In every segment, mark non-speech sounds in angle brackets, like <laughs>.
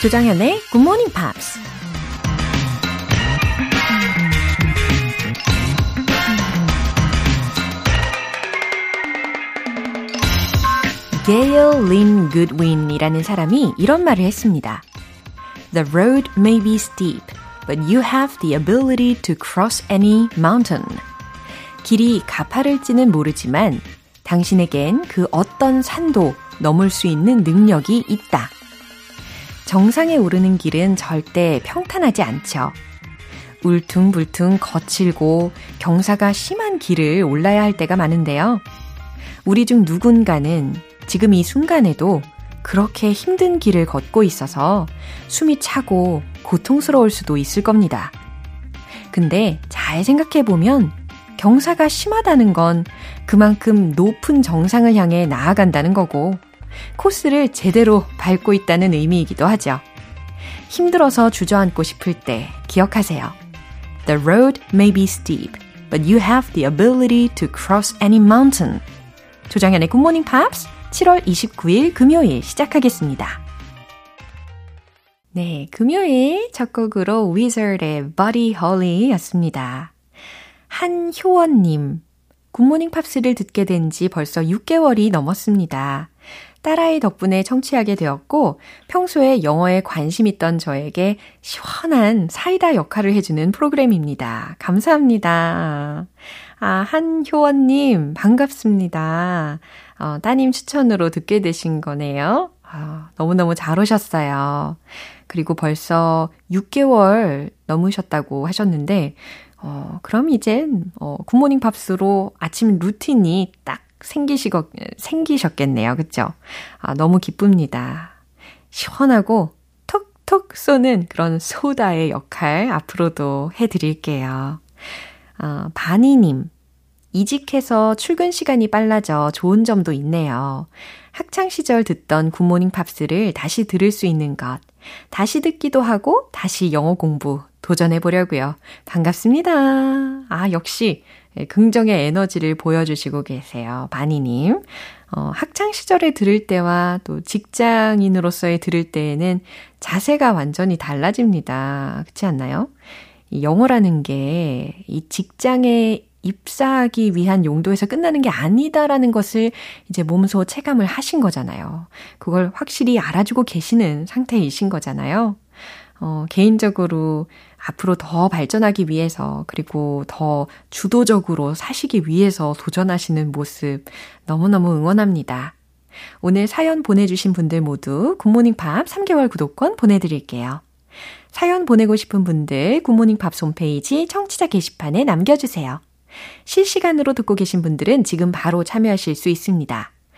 조장현의 Good Morning Pops. 게일 린 굿윈이라는 사람이 이런 말을 했습니다. The road may be steep, but you have the ability to cross any mountain. 길이 가파를지는 모르지만 당신에겐 그 어떤 산도 넘을 수 있는 능력이 있다. 정상에 오르는 길은 절대 평탄하지 않죠. 울퉁불퉁 거칠고 경사가 심한 길을 올라야 할 때가 많은데요. 우리 중 누군가는 지금 이 순간에도 그렇게 힘든 길을 걷고 있어서 숨이 차고 고통스러울 수도 있을 겁니다. 근데 잘 생각해 보면 경사가 심하다는 건 그만큼 높은 정상을 향해 나아간다는 거고 코스를 제대로 밟고 있다는 의미이기도 하죠. 힘들어서 주저앉고 싶을 때 기억하세요. The road may be steep, but you have the ability to cross any mountain. 조정현의 Morning Pops 7월 29일 금요일 시작하겠습니다. 네, 금요일 첫 곡으로 Wizard의 Buddy Holly 였습니다. 한효원님, 굿모닝 팝스를 듣게 된 지 벌써 6개월이 넘었습니다. 딸아이 덕분에 청취하게 되었고 평소에 영어에 관심 있던 저에게 시원한 사이다 역할을 해주는 프로그램입니다. 감사합니다. 아, 한효원님, 반갑습니다. 어, 따님 추천으로 듣게 되신 거네요. 아, 너무너무 잘 오셨어요. 그리고 벌써 6개월 넘으셨다고 하셨는데, 어, 그럼 이젠, 어, 굿모닝 팝스로 아침 루틴이 딱 생기시거, 생기셨겠네요. 그쵸? 아, 너무 기쁩니다. 시원하고 톡톡 쏘는 그런 소다의 역할 앞으로도 해드릴게요. 어, 바니님. 이직해서 출근 시간이 빨라져 좋은 점도 있네요. 학창시절 듣던 굿모닝 팝스를 다시 들을 수 있는 것. 다시 듣기도 하고 다시 영어 공부 도전해 보려고요. 반갑습니다. 아, 역시 예, 긍정의 에너지를 보여주시고 계세요. 바니님. 어, 학창 시절에 들을 때와 또 직장인으로서의 들을 때에는 자세가 완전히 달라집니다. 그렇지 않나요? 이 영어라는 게 이 직장에 입사하기 위한 용도에서 끝나는 게 아니다라는 것을 이제 몸소 체감을 하신 거잖아요. 그걸 확실히 알아주고 계시는 상태이신 거잖아요. 어, 개인적으로 앞으로 더 발전하기 위해서 그리고 더 주도적으로 사시기 위해서 도전하시는 모습 너무너무 응원합니다. 오늘 사연 보내주신 분들 모두 굿모닝 팝 3개월 구독권 보내드릴게요. 사연 보내고 싶은 분들 굿모닝 팝 홈페이지 청취자 게시판에 남겨주세요. 실시간으로 듣고 계신 분들은 지금 바로 참여하실 수 있습니다.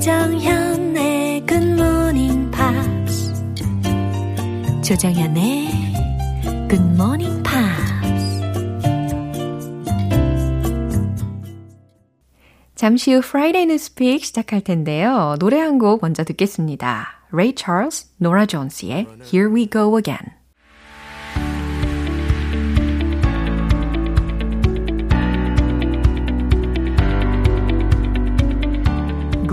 조정현의 Good Morning Pops. 조정현의 Good Morning Pops. 잠시 후 Friday Newspeak 시작할 텐데요. 노래 한 곡 먼저 듣겠습니다. Ray Charles, Nora Jones의 Here We Go Again.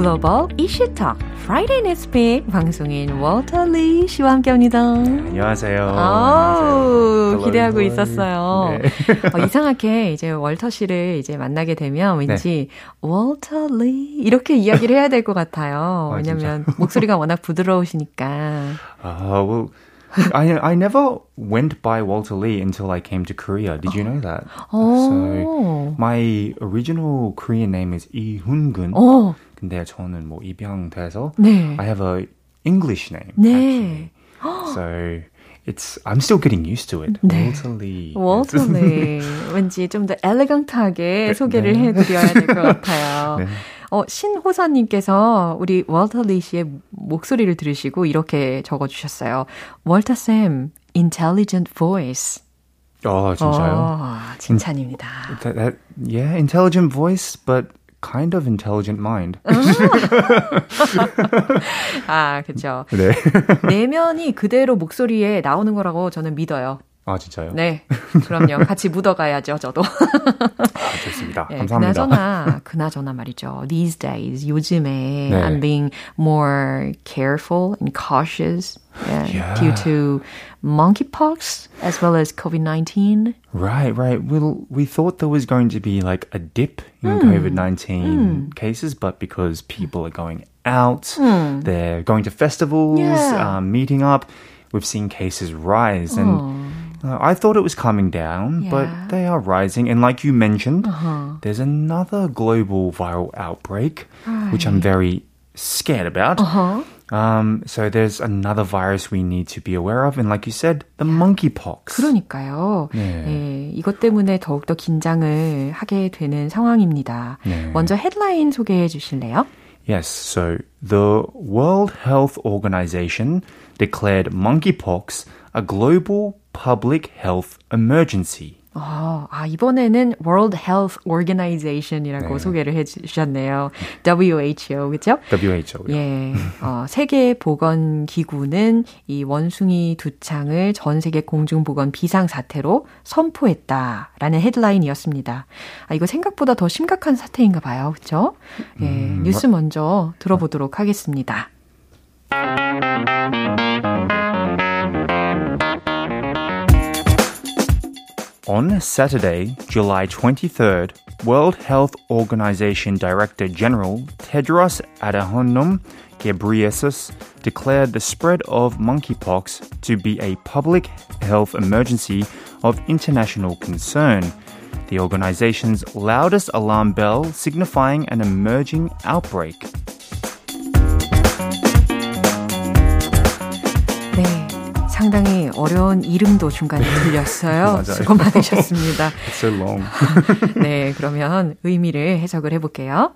글로벌 이슈 talk Friday Newspeak 방송인 월터 리 씨와 함께합니다. 안녕하세요. 아우, 기대하고 있었어요. 네. 어, 이상하게 이제 월터 씨를 이제 만나게 되면 왠지 네. 월터 리 이렇게 이야기를 해야 될 것 같아요. 왜냐면 아, 목소리가 워낙 부드러우시니까. 아, well. <laughs> I I never went by Walter Lee until I came to Korea. Did you know that? Oh. So my original Korean name is Lee Hoon-gun. Oh. 근데 저는 뭐 입양돼서 네. I have a English name 네. actually. <gasps> so it's I'm still getting used to it. 네. Walter Lee. <laughs> Walter Lee. <laughs> 왠지 좀 더 엘레강트하게 소개를 네. 해드려야 될 것 같아요. 네. 어, 신호선님께서 우리 월터 리 씨의 목소리를 들으시고 이렇게 적어주셨어요. 월터 쌤, intelligent voice. 어, 진짜요? 어, 칭찬입니다. That, that, yeah, intelligent voice, but kind of intelligent mind. <laughs> 아, 그죠. 네. 내면이 그대로 목소리에 나오는 거라고 저는 믿어요. 아, 진짜요? 네. 그럼요. <laughs> 같이 묻어가야죠, 저도. 아, 좋습니다. 네, 감사합니다. 그나저나, 그나저나 말이죠. These days, 요즘에 네. I'm being more careful and cautious yeah, yeah. due to monkeypox as well as COVID-19. Right, right. Well, we thought there was going to be like a dip in mm. COVID-19 mm. cases, but because people are going out, mm. they're going to festivals, yeah. um, meeting up, we've seen cases rise and oh. Uh, I thought it was coming down, yeah. but they are rising. And like you mentioned, uh-huh. there's another global viral outbreak, right. which I'm very scared about. Uh-huh. Um, so there's another virus we need to be aware of, and like you said, the monkeypox. 그러니까요. 네. 네, 이것 때문에 더욱더 긴장을 하게 되는 상황입니다. 네. 먼저 헤드라인 소개해 주실래요? Yes, so the World Health Organization declared monkeypox a global public health emergency. 아, 아, 이번에는 World Health Organization이라고 네. 소개를 해 주셨네요. WHO, 그죠? WHO. 예. 어, 세계 보건 기구는 이 원숭이 두창을 전 세계 공중 보건 비상 사태로 선포했다라는 헤드라인이었습니다. 아, 이거 생각보다 더 심각한 사태인가 봐요. 그죠? 예. 음, 뉴스 먼저 들어보도록 하겠습니다. On Saturday, July 23rd, World Health Organization Director General Tedros Adhanom Ghebreyesus declared the spread of monkeypox to be a public health emergency of international concern. The organization's loudest alarm bell signifying an emerging outbreak. 상당히 어려운 이름도 중간에 들렸어요. 수고 많으셨습니다. It's so long. 네, 그러면 의미를 해석을 해볼게요.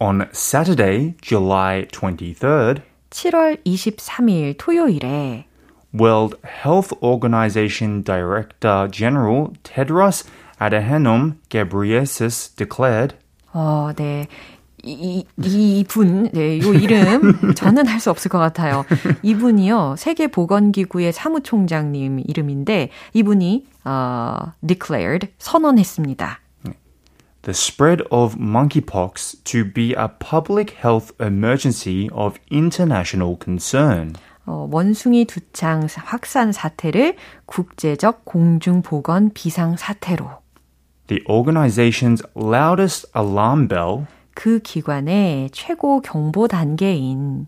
On Saturday, July 23rd, 7월 23일 토요일에 World Health Organization Director General Tedros Adhanom Ghebreyesus declared 어, 네. 이, 이 분, 네, 요 이름, 저는 할 수 없을 것 같아요. 이분이요, 세계보건기구의 사무총장님 이름인데, 이분이, 어, declared, 선언했습니다. The spread of monkeypox to be a public health emergency of international concern. 어, 원숭이 두창 확산 사태를 국제적 공중보건 비상 사태로. The organization's loudest alarm bell 그 기관의 최고 경보 단계인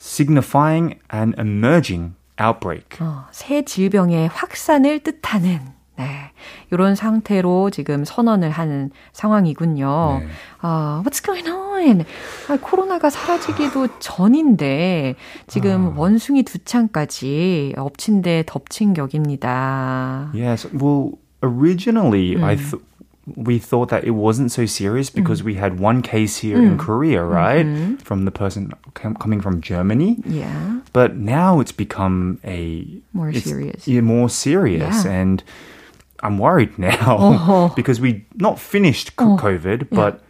signifying an emerging outbreak. 어, 새 질병의 확산을 뜻하는 네. 이런 상태로 지금 선언을 하는 상황이군요. 네. 아, what's going on? 아, 코로나가 사라지기도 전인데 지금 아. 원숭이 두 창까지 엎친 데 덮친 격입니다. Yes. Well, originally 음. I th- we thought that it wasn't so serious because mm. we had one case here mm. in Korea, right? Mm-hmm. From the person com- coming from Germany. Yeah. But now it's become a more serious. Yeah, more serious yeah. and I'm worried <laughs> now oh. because we not finished oh. COVID, yeah. but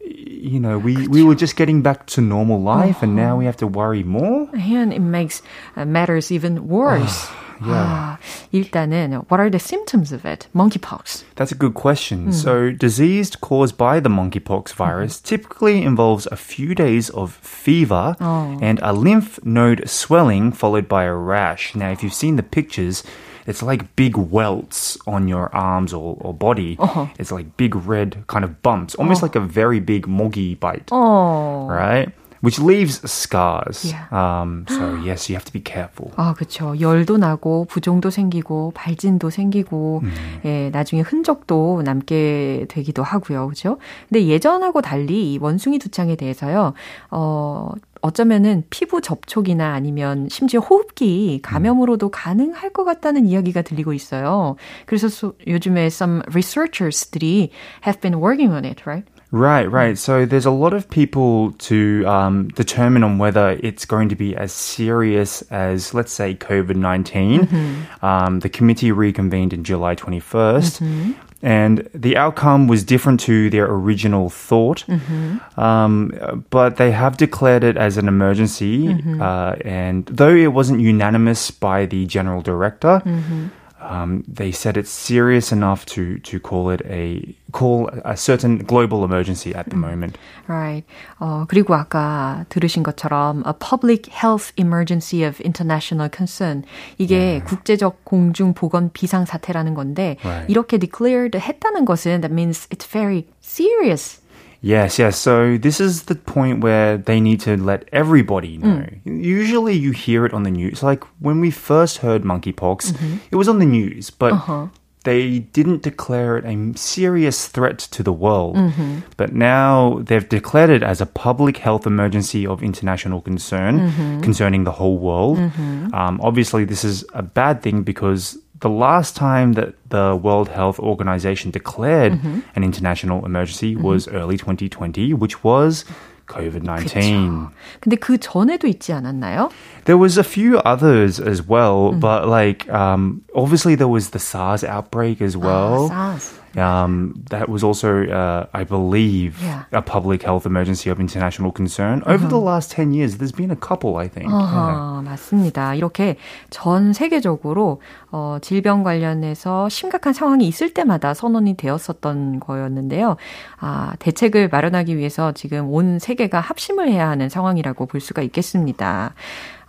you know, we, we were just getting back to normal life and now we have to worry more. And it makes uh, matters even worse. <sighs> Yeah. 아, 일단은 what are the symptoms of it? Monkeypox. That's a good question. Mm. So, disease caused by the monkeypox virus mm. typically involves a few days of fever oh. and a lymph node swelling followed by a rash. Now, if you've seen the pictures, it's like big welts on your arms or, or body. Uh-huh. It's like big red kind of bumps, almost oh. like a very big mogi bite. Oh. Right? Which leaves scars. Yeah. Um, so yes, you have to be careful. 아, 그렇죠. 열도 나고 부종도 생기고 발진도 생기고 음. 예, 나중에 흔적도 남게 되기도 하고요. 그렇죠? 근데 예전하고 달리 이 원숭이 두창에 대해서요. 어, 어쩌면은 피부 접촉이나 아니면 심지어 호흡기 감염으로도 가능할 것 같다는 이야기가 들리고 있어요. 그래서 소, 요즘에 some researchers들이 have been working on it, right? Right, right. So there's a lot of people to um, determine on whether it's going to be as serious as, let's say, COVID 19. Mm-hmm. Um, the committee reconvened in July 21st. Mm-hmm. And the outcome was different to their original thought. Mm-hmm. Um, but they have declared it as an emergency. Mm-hmm. Uh, and though it wasn't unanimous by the general director, mm-hmm um, they said it's serious enough to to call it a call a certain global emergency at the moment. Right. 어, 그리고 아까 들으신 것처럼 a public health emergency of international concern 이게 yeah. 국제적 공중 보건 비상 사태라는 건데 right. 이렇게 declared 했다는 것은 that means it's very serious. Yes, yes. So this is the point where they need to let everybody know. Mm. Usually you hear it on the news. Like when we first heard monkeypox, mm-hmm. it was on the news, but uh-huh. they didn't declare it a serious threat to the world. Mm-hmm. But now they've declared it as a public health emergency of international concern mm-hmm. concerning the whole world. Mm-hmm. Um, obviously, this is a bad thing because the last time that the World Health Organization declared mm-hmm. an international emergency mm-hmm. was early 2020, which was COVID-19. 근데 그 전에도 있지 않았나요? There was a few others as well, mm. but like um, obviously there was the SARS outbreak as well. Ah, SARS. Um, that was also, uh, I believe, yeah. a public health emergency of international concern. Over uh-huh. the last 10 years, there's been a couple, I think. Uh-huh, yeah. 맞습니다. 이렇게 전 세계적으로 어, 질병 관련해서 심각한 상황이 있을 때마다 선언이 되었었던 거였는데요. 아, 대책을 마련하기 위해서 지금 온 세계가 합심을 해야 하는 상황이라고 볼 수가 있겠습니다.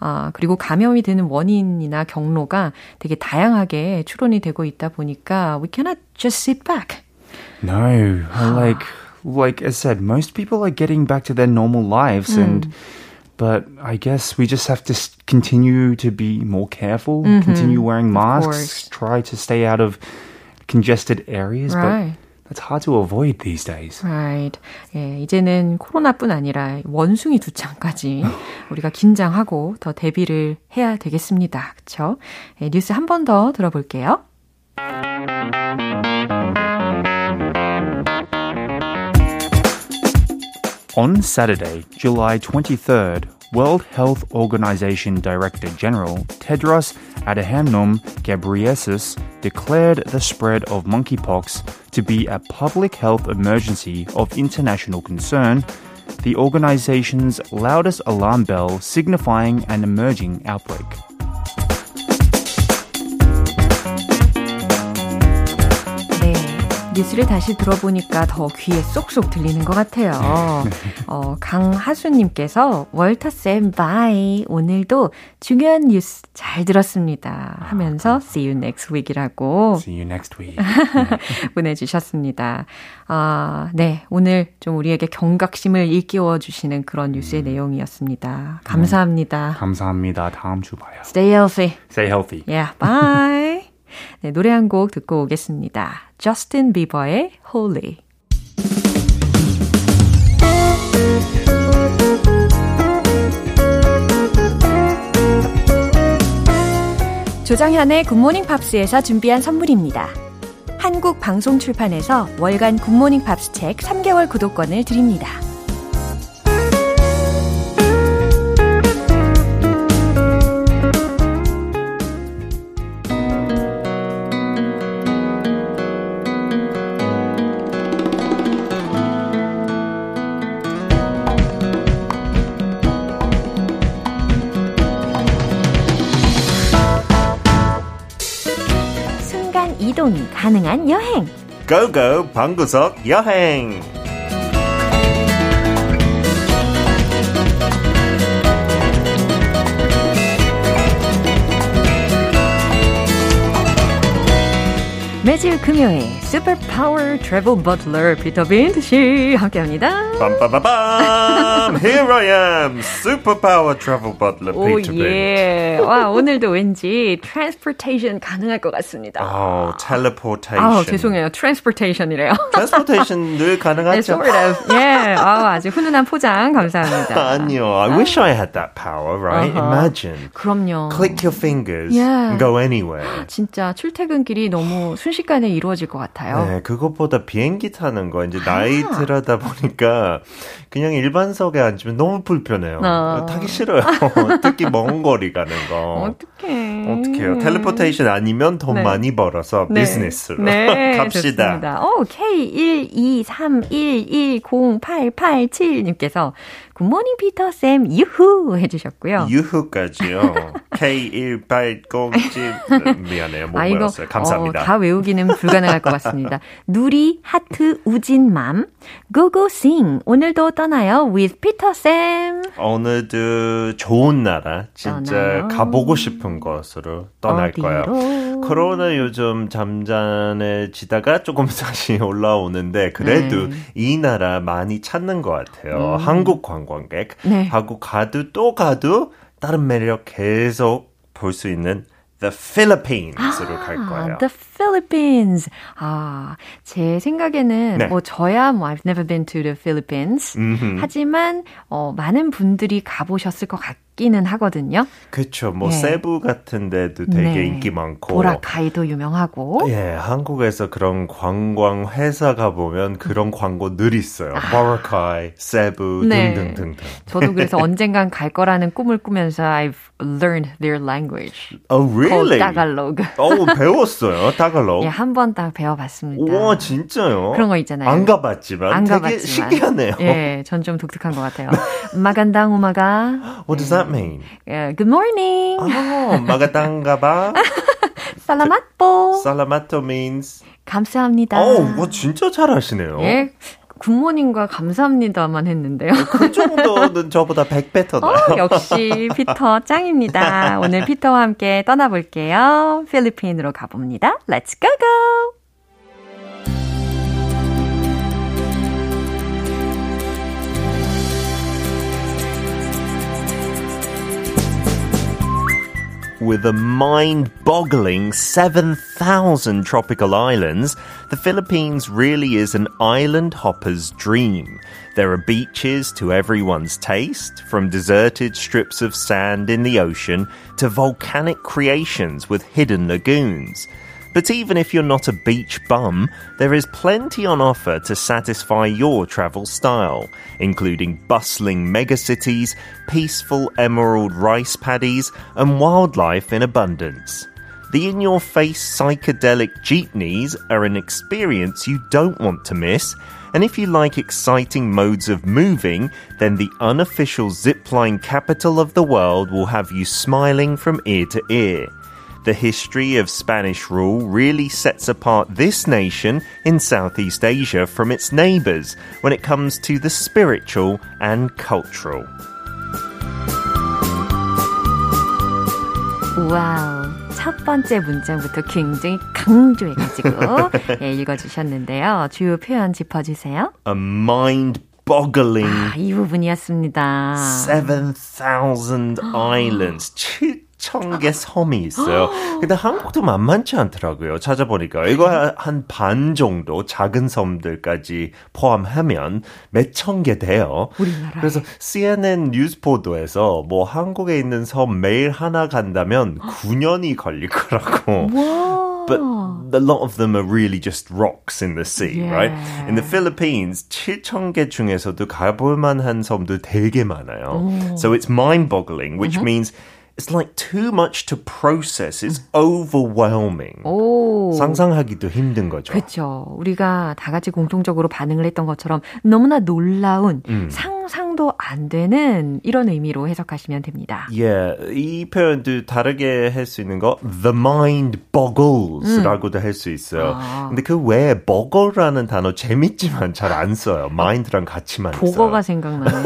아, 그리고 감염이 되는 원인이나 경로가 되게 다양하게 추론이 되고 있다 보니까 we cannot just sit back. No, like like I said, most people are getting back to their normal lives mm. and but I guess we just have to continue to be more careful, mm-hmm. continue wearing masks, try to stay out of congested areas, right. but It's hard to avoid these days. Right. 예, 이제는 코로나뿐 아니라 원숭이 두 창까지 우리가 긴장하고 더 대비를 해야 되겠습니다. 그렇죠? 예, 뉴스 한 번 더 들어볼게요. On Saturday, July 23rd, World Health Organization Director General Tedros Adhanom Ghebreyesus declared the spread of monkeypox to be a public health emergency of international concern, the organization's loudest alarm bell signifying an emerging outbreak. 뉴스를 다시 들어보니까 더 귀에 쏙쏙 들리는 것 같아요. <laughs> 어, 강하수님께서 월터쌤 바이 오늘도 중요한 뉴스 잘 들었습니다 하면서 아, see you next week이라고 see you next week <laughs> 보내주셨습니다. 아, 네 오늘 좀 우리에게 경각심을 일깨워 주시는 그런 뉴스의 음. 내용이었습니다. 감사합니다. 음, 감사합니다. 다음 주 봐요. Stay healthy. Stay healthy. Yeah, bye. <laughs> 네, 노래 한 곡 듣고 오겠습니다. 저스틴 비버의 Holy. 조장현의 굿모닝 팝스에서 준비한 선물입니다. 한국 방송 출판에서 월간 굿모닝 팝스 책 3개월 구독권을 드립니다. 가능한 여행. Go go 방구석 여행. 매주 금요일 superpower travel butler 피터 빈트 씨 함께합니다. 빰빠바밤 Here I am Superpower Travel Butler 오, Peter 예. Bint. 와 오늘도 왠지 transportation 가능할 것 같습니다. 어, teleportation. 아 죄송해요 transportation이래요. transportation 늘 가능하죠. 네, sort of. 예. 아, 아주 훈훈한 포장 감사합니다. 아니요. I wish I had that power, right? Uh-huh. Imagine. 그럼요. Click your fingers yeah. and go anywhere. 진짜 출퇴근길이 너무 순 순식간에 이루어질 것 같아요. 네, 그것보다 비행기 타는 거 이제 나이 아. 들어다 보니까 그냥 일반석에 앉으면 너무 불편해요. 어. 타기 싫어요. <laughs> 특히 먼 거리 가는 거. 어떡해. 어떡해요. teleportation 아니면 돈 네. 많이 벌어서 네. 비즈니스로 네, <laughs> 갑시다. 좋습니다. 오, K123110887님께서 굿모닝 피터쌤 유후 해주셨고요. 유후까지요. <laughs> K1807 미안해요. 못 아, 외웠어요. 감사합니다. 어, 다 외우기는 불가능할 것 같습니다. 누리 하트 우진맘 고고싱 오늘도 떠나요 with 피터쌤. 오늘도 좋은 나라 진짜 떠나요. 가보고 싶은 곳으로 떠날 어디로? 거예요. 코로나 요즘 잠잠해지다가 조금 <laughs> 다시 올라오는데 그래도 네. 이 나라 많이 찾는 것 같아요. 음. 한국 관광 관광객 네. 하고 가도 또 가도 다른 매력 계속 볼 수 있는 The Philippines로 아, 갈 거예요. The Philippines. 아, 제 생각에는 네. 뭐 저야 뭐 I've never been to the Philippines. 음흠. 하지만 어 많은 분들이 가보셨을 것 같아요. 있기는 하거든요. 그렇죠. 뭐 네. 세부 같은 데도 되게 네. 인기 많고 보라카이도 유명하고 예, 한국에서 그런 관광 회사 가 보면 그런 광고 늘 있어요. 아. 보라카이, 세부 네. 등등등등. 저도 그래서 <laughs> 언젠간 갈 거라는 꿈을 꾸면서 I've learned their language. Oh, really? Tagalog. 어, 배웠어요. 타갈록. 예, 한번 딱 배워봤습니다. 와, 진짜요? 그런 거 있잖아요. 안 가봤지만 안 되게 가봤지만. 신기하네요. 예, 전 좀 독특한 것 같아요. <laughs> 마간당 우마가. What does that mean? Yeah, good morning. Oh, magandang ba? <laughs> Po. Salamato means 감사합니다. 어, 뭐 진짜 잘하시네요. 예. 굿모닝과 감사합니다만 했는데요. 그 정도는 <laughs> 저보다 100배 더 나요. 어, 역시 피터 짱입니다. 오늘 피터와 함께 떠나볼게요. 필리핀으로 가봅니다. Let's go go! With a mind boggling 7,000 tropical islands, the Philippines really is an island hopper's dream. There are beaches to everyone's taste, from deserted strips of sand in the ocean to volcanic creations with hidden lagoons. But even if you're not a beach bum, there is plenty on offer to satisfy your travel style, including bustling megacities, peaceful emerald rice paddies, and wildlife in abundance. The in your face psychedelic jeepneys are an experience you don't want to miss. And if you like exciting modes of moving, then the unofficial zipline capital of the world will have you smiling from ear to ear. The history of Spanish rule really sets apart this nation in Southeast Asia from its neighbors when it comes to the spiritual and cultural. 와우. 첫 번째 문장부터 굉장히 강조해가지고 <laughs> 예, 읽어주셨는데요. 주요 표현 짚어주세요. A mind boggling. 아, 이 부분이었습니다. 7,000 islands. <gasps> 7,000개 섬이 있어요. 근데 한국도 만만치 않더라고요. 찾아보니까. 이거 한 반 정도 작은 섬들까지 포함하면 몇천 개 돼요. 우리나라. 그래서 CNN 뉴스 보도에서 뭐 한국에 있는 섬 매일 하나 간다면 9년이 걸릴 거라고. 와. but a lot of them are really just rocks in the sea, yeah. right? In the Philippines, 7,000개 중에서도 가볼 만한 섬도 되게 많아요. 오. So it's mind-boggling, which mm-hmm. means it's like too much to process. It's overwhelming. 오. 상상하기도 힘든 거죠. 그렇죠. 우리가 다 같이 공통적으로 반응을 했던 것처럼 너무나 놀라운 음. 상 상도 안 되는 이런 의미로 해석하시면 됩니다. Yeah, 이 표현도 다르게 할 수 있는 거 the mind boggles라고도 음. 할수 있어요. 아. 근데 그 외에 boggle라는 단어 재밌지만 잘 안 써요. mind랑 같이만 보거가 생각나요.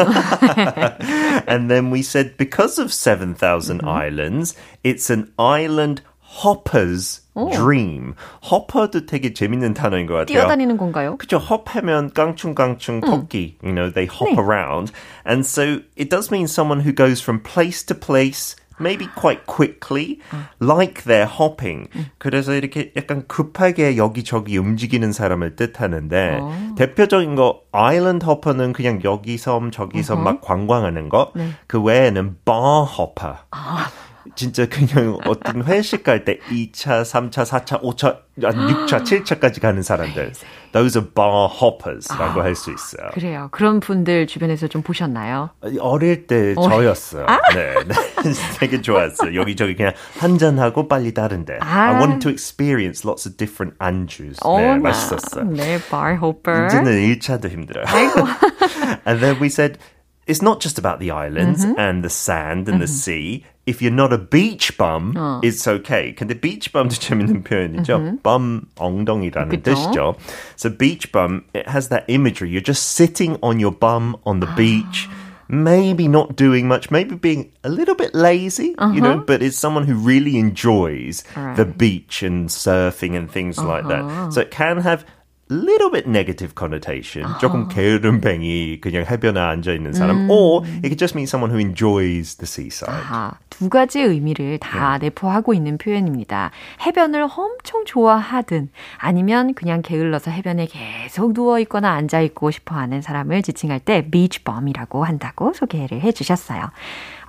And then we said because of 7,000 mm-hmm. islands, it's an island hopper's 오. dream. hopper도 되게 재밌는 단어인 것 같아요. 뛰어다니는 건가요? 그죠. hop하면 깡충깡충 토끼. You know, they hop 네. around. And so it does mean someone who goes from place to place maybe quite quickly, like they're hopping. 그래서 이렇게 약간 급하게 여기저기 움직이는 사람을 뜻하는데 어. 대표적인 거 아일랜드 허퍼는 그냥 여기 섬 저기 섬막 관광하는 거. 네. 그 외에는 bar hopper. 아. 진짜 그냥 <laughs> 어떤 회식 갈 때 2차, 3차, 4차, 5차, 6차, 7차까지 가는 사람들. Those are bar hoppers라고 아, 할수 있어요. 그래요. 그런 분들 주변에서 좀 보셨나요? 어릴 때 어. 저였어요. 아? 네, 네. <laughs> 되게 좋았어요. 여기저기 그냥 한잔하고 빨리 다른데. 아. I wanted to experience lots of different 안주s. 네, 맛있었어요. 네, bar hopper. 이제는 1차도 힘들어요. 아이고. <laughs> And then we said, it's not just about the islands mm-hmm. and the sand and mm-hmm. the sea. If you're not a beach bum, 어. it's okay. 근데 beach bum도 <laughs> 재밌는 표현이죠. Mm-hmm. bum 엉덩이라는 그쵸? 뜻이죠. So beach bum, it has that imagery. You're just sitting on your bum on the beach. maybe not doing much, maybe being a little bit lazy, uh-huh. you know, uh-huh. but it's someone who really enjoys right. the beach and surfing and things uh-huh. like that. Uh-huh. So it can have little bit negative connotation. Uh-huh. 조금 게으름뱅이 그냥 해변에 앉아 있는 사람. 음. Or it could just mean someone who enjoys the seaside. 아하, 두 가지 의미를 다 네. 내포하고 있는 표현입니다. 해변을 엄청 좋아하든 아니면 그냥 게을러서 해변에 계속 누워 있거나 앉아 있고 싶어 하는 사람을 지칭할 때 beach bum이라고 한다고 소개를 해 주셨어요.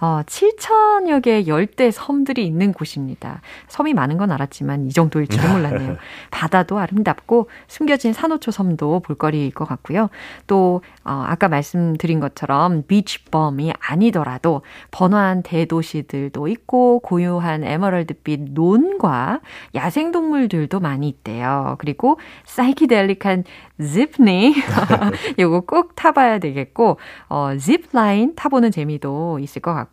어, 7천여 개의 열대 섬들이 있는 곳입니다. 섬이 많은 건 알았지만 이 정도일 줄은 <laughs> 몰랐네요. 바다도 아름답고 숨겨진 산호초 섬도 볼거리일 것 같고요. 또 어, 아까 말씀드린 것처럼 비치범이 아니더라도 번화한 대도시들도 있고 고요한 에머럴드빛 논과 야생동물들도 많이 있대요. 그리고 사이키델릭한 지프니 <laughs> 요거 꼭 타봐야 되겠고 어, 지프라인 타보는 재미도 있을 것 같고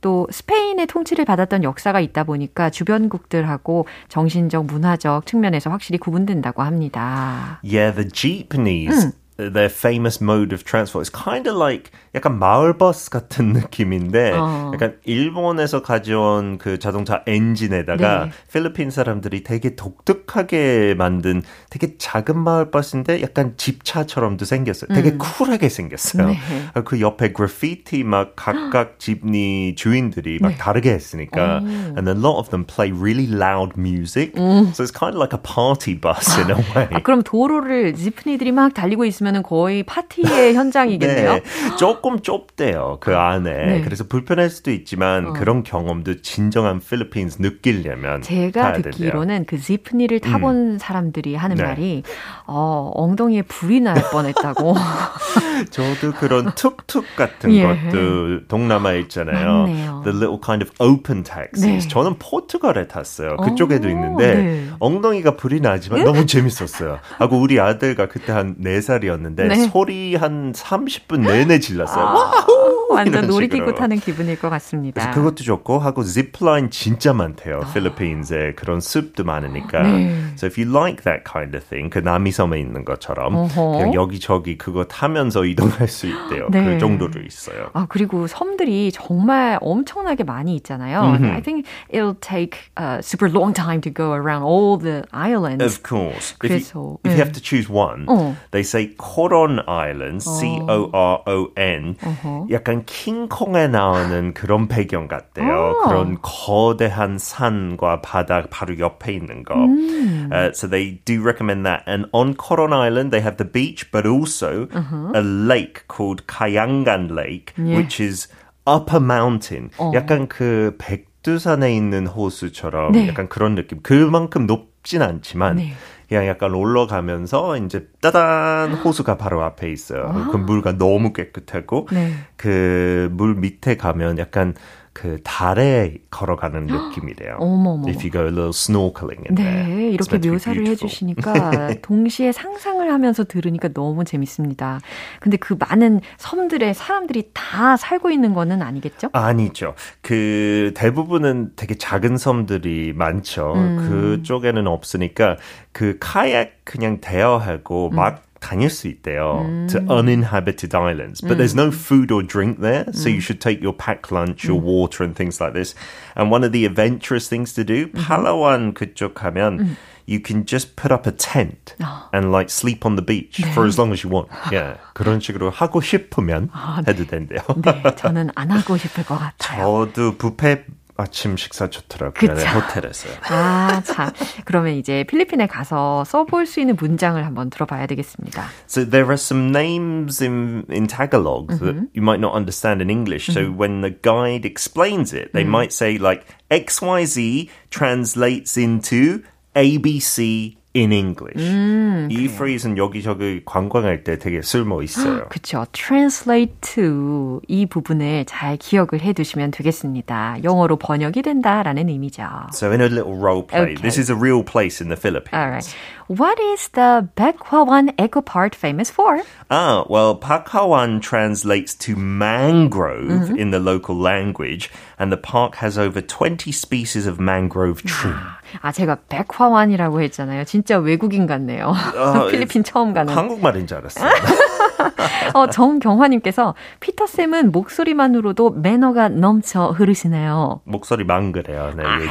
또 스페인의 통치를 받았던 역사가 있다 보니까 주변국들하고 정신적 문화적 측면에서 확실히 구분된다고 합니다. Yeah, the jeepneys. 음. Their famous mode of transport. It's kind of like 약간 마을버스 같은 <laughs> 느낌인데 어. 약간 일본에서 가져온 그 자동차 엔진에다가 네. 필리핀 사람들이 되게 독특하게 만든 되게 작은 마을버스인데 약간 집차처럼도 생겼어요. 되게 음. 쿨하게 생겼어요. 네. 그 옆에 그래피티 막 각각 <gasps> 집니 주인들이 막 네. 다르게 했으니까 오. and a lot of them play really loud music. 음. So it's kind of like a party bus in a way. 아, 그럼 도로를 지프니들이 막 달리고 있으면 가면은 거의 파티의 <laughs> 현장이겠네요. 네, 조금 좁대요 그 안에. 네. 그래서 불편할 수도 있지만 어. 그런 경험도 진정한 필리핀 느끼려면 제가 듣기로는 그 지프니를 타본 음. 사람들이 하는 네. 말이 어, 엉덩이에 불이 날 뻔했다고. <laughs> 저도 그런 <laughs> 툭툭 같은 예. 것도 동남아에 있잖아요. 맞네요. The little kind of open taxis. 네. 저는 포르투갈에 탔어요. 그쪽에도 오, 있는데 네. 엉덩이가 불이 나지만 너무 재밌었어요. 하고 우리 아들과 그때 한 4살이었는데 였는데 네. 소리 한 30분 내내 질렀어요. 아! 완전 놀이기구 타는 기분일 것 같습니다. 그것도 좋고 하고 zipline 진짜 많대요. 아. 필리핀에 그런 숲도 많으니까. 네. So if you like that kind of thing, 그 남이섬에 있는 것처럼 어허. 그냥 여기저기 그거 타면서 이동할 수 있대요. 네. 그 정도로 있어요. 아 그리고 섬들이 정말 엄청나게 많이 있잖아요. Mm-hmm. I think it'll take a super long time to go around all the islands. Of course. 그래서, if you, if you have to choose one, 어. they say 코론 아일랜드, C-O-R-O-N. Uh-huh. 약간 킹콩에 나오는 그런 배경 같대요. Oh. 그런 거대한 산과 바다 바로 옆에 있는 거. Mm. Uh, so they do recommend that. And on Coron Island, they have the beach, but also uh-huh. a lake called Kayangan Lake, yeah. which is up a mountain. 어. 약간 그 백두산에 있는 호수처럼 네. 약간 그런 느낌. 그만큼 높진 않지만 네. 그냥 약간 올라가면서 이제 따단 호수가 바로 앞에 있어요. 아. 그 물가 너무 깨끗하고 네. 그물 밑에 가면 약간 그 달에 걸어가는 느낌이래요. 어머머. If you go a little snorkeling in 네, there. 이렇게 묘사를 해주시니까 <laughs> 동시에 상상을 하면서 들으니까 너무 재밌습니다. 근데 그 많은 섬들의 사람들이 다 살고 있는 거는 아니겠죠? 아니죠. 그 대부분은 되게 작은 섬들이 많죠. 음. 그쪽에는 없으니까 그 카약 그냥 대여하고 음. 막 다닐 수 있대요. Mm. To uninhabited islands. But mm. there's no food or drink there. So mm. you should take your packed lunch, your water and things like this. And one of the adventurous things to do, 팔라완 그쪽 가면 you can just put up a tent and like sleep on the beach 네. for as long as you want. Yeah. 그런 식으로 하고 싶으면 아, 해도 된대요. 네, 저는 안 하고 싶을 것 같아요. 저도 뷔페 아침 식사 좋더라고요. 네, 호텔에서. 아, 참. 그러면 이제 필리핀에 가서 써볼 수 있는 문장을 한번 들어봐야 되겠습니다. So there are some names in, in Tagalog mm-hmm. that you might not understand in English. So mm-hmm. when the guide explains it, they mm-hmm. might say like XYZ translates into ABC in English. 음, 이 phrase는 여기저기 관광할 때 되게 쓸모 있어요. <gasps> 그렇죠. translate to 이 부분을 잘 기억을 해 두시면 되겠습니다. 영어로 번역이 된다라는 의미죠. So in a little role play, okay. this is a real place in the Philippines. All right. What is the Baekwawan Eco Park famous for? Ah, well, Pakhawan translates to mangrove mm-hmm. in the local language, and the park has over 20 species of mangrove tree. 아, 제가 백화완이라고 했잖아요. 진짜 외국인 같네요. 어, <laughs> 필리핀 처음 가는. 한국말인 줄 알았어요. <laughs> 어, 정경화님께서 피터쌤은 목소리만으로도 매너가 넘쳐 흐르시네요. 목소리만 그래요. 네, 아이,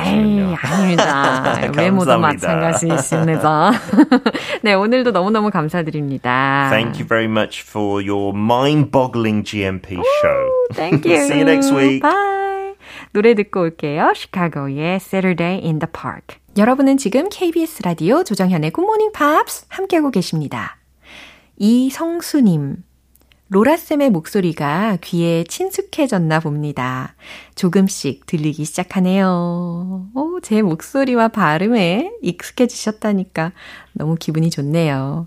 아닙니다. <laughs> 외모도 마찬가지입니다. 네, 오늘도 너무너무 감사드립니다. Thank you very much for your mind-boggling GMP show. Thank you. See you next week. Bye. 노래 듣고 올게요. 시카고의 Saturday in the Park. 여러분은 지금 KBS 라디오 조정현의 굿모닝 팝스 함께하고 계십니다. 이성수님. 로라쌤의 목소리가 귀에 친숙해졌나 봅니다. 조금씩 들리기 시작하네요. 오, 제 목소리와 발음에 익숙해지셨다니까 너무 기분이 좋네요.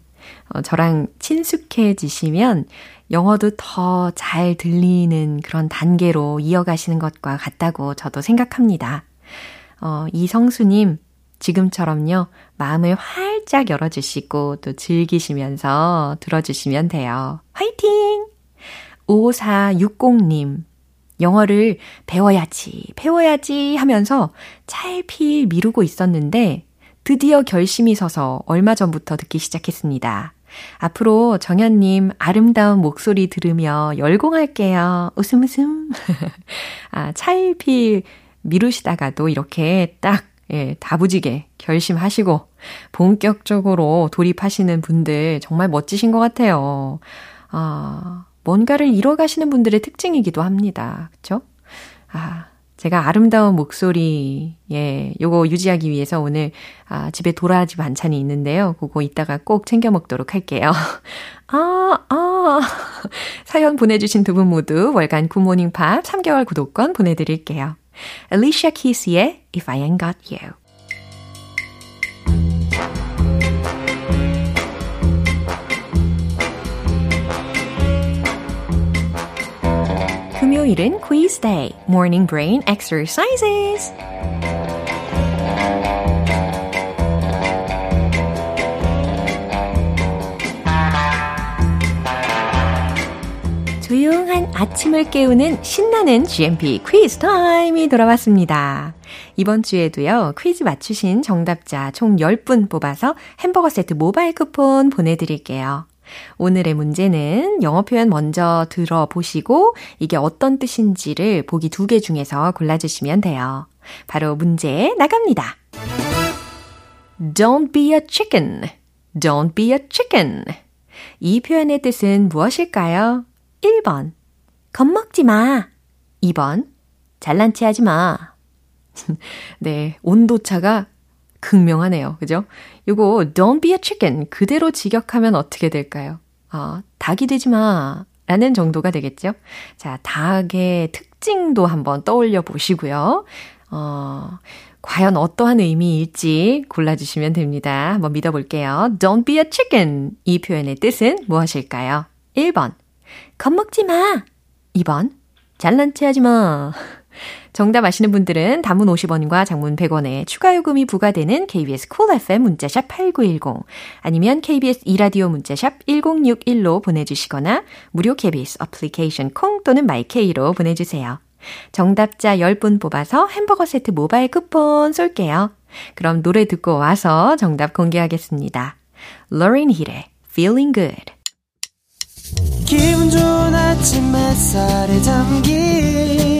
어, 저랑 친숙해지시면 영어도 더 잘 들리는 그런 단계로 이어가시는 것과 같다고 저도 생각합니다. 어, 이성수님, 지금처럼요, 마음을 활짝 열어주시고 또 즐기시면서 들어주시면 돼요. 화이팅! 5460님, 영어를 배워야지, 배워야지 하면서 차일피일 미루고 있었는데 드디어 결심이 서서 얼마 전부터 듣기 시작했습니다. 앞으로 정현님 아름다운 목소리 들으며 열공할게요. 웃음 웃음. <laughs> 아, 차일피일 미루시다가도 이렇게 딱 예, 다부지게 결심하시고 본격적으로 돌입하시는 분들 정말 멋지신 것 같아요. 아, 뭔가를 이뤄가시는 분들의 특징이기도 합니다. 그쵸? 아, 제가 아름다운 목소리, 예, 요거 유지하기 위해서 오늘, 아, 집에 도라지 반찬이 있는데요. 그거 이따가 꼭 챙겨 먹도록 할게요. <laughs> 아, 아. 사연 보내주신 두 분 모두 월간 굿모닝 팝 3개월 구독권 보내드릴게요. Alicia Keys의 If I Ain't Got You. 금요일은 quiz day, morning brain exercises. 조용한 아침을 깨우는 신나는 GMP 퀴즈 타임이 돌아왔습니다. 이번 주에도요, 퀴즈 맞추신 정답자 총 10분 뽑아서 햄버거 세트 모바일 쿠폰 보내드릴게요. 오늘의 문제는 영어 표현 먼저 들어보시고 이게 어떤 뜻인지를 보기 두 개 중에서 골라주시면 돼요. 바로 문제 나갑니다. Don't be a chicken. Don't be a chicken. 이 표현의 뜻은 무엇일까요? 1번. 겁먹지 마. 2번. 잘난 체 하지 마. <laughs> 네, 온도차가 극명하네요. 그죠? 요거 don't be a chicken 그대로 직역하면 어떻게 될까요? 아, 닭이 되지 마. 라는 정도가 되겠죠? 자, 닭의 특징도 한번 떠올려 보시고요. 어, 과연 어떠한 의미일지 골라주시면 됩니다. 한번 믿어볼게요. Don't be a chicken. 이 표현의 뜻은 무엇일까요? 1번. 겁먹지 마. 2번. 잘난 체 하지 마. 정답 아시는 분들은 단문 50원과 장문 100원에 추가 요금이 부과되는 KBS cool FM 문자샵 8910 아니면 KBS 이라디오 문자샵 1061로 보내주시거나 무료 KBS 어플리케이션 콩 또는 마이케이로 보내주세요. 정답자 10분 뽑아서 햄버거 세트 모바일 쿠폰 쏠게요. 그럼 노래 듣고 와서 정답 공개하겠습니다. Lauren Hill의 Feeling Good 기분 좋은 아침 햇살에 담긴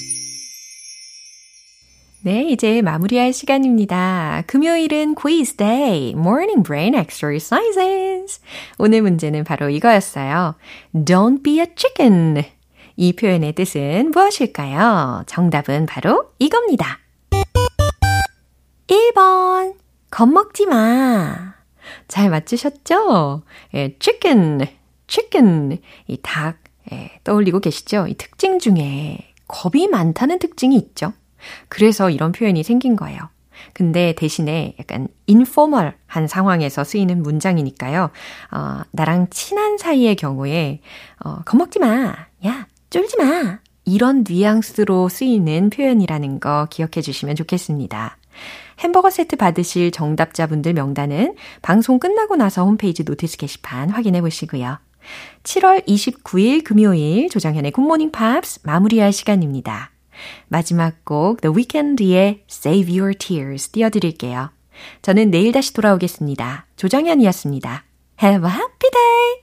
네, 이제 마무리할 시간입니다. 금요일은 quiz day, morning brain exercises. 오늘 문제는 바로 이거였어요. Don't be a chicken. 이 표현의 뜻은 무엇일까요? 정답은 바로 이겁니다. 1번. 겁먹지 마. 잘 맞추셨죠? 예, chicken, chicken. 이 닭, 예, 떠올리고 계시죠? 이 특징 중에 겁이 많다는 특징이 있죠. 그래서 이런 표현이 생긴 거예요. 근데 대신에 약간 인포멀한 상황에서 쓰이는 문장이니까요. 어, 나랑 친한 사이의 경우에 어, 겁먹지 마. 야, 쫄지 마. 이런 뉘앙스로 쓰이는 표현이라는 거 기억해 주시면 좋겠습니다. 햄버거 세트 받으실 정답자분들 명단은 방송 끝나고 나서 홈페이지 notice 게시판 확인해 보시고요. 7월 29일 금요일 조정현의 굿모닝 팝스 마무리할 시간입니다. 마지막 곡 The Weeknd의 Save Your Tears 띄워드릴게요. 저는 내일 다시 돌아오겠습니다. 조정현이었습니다. Have a happy day!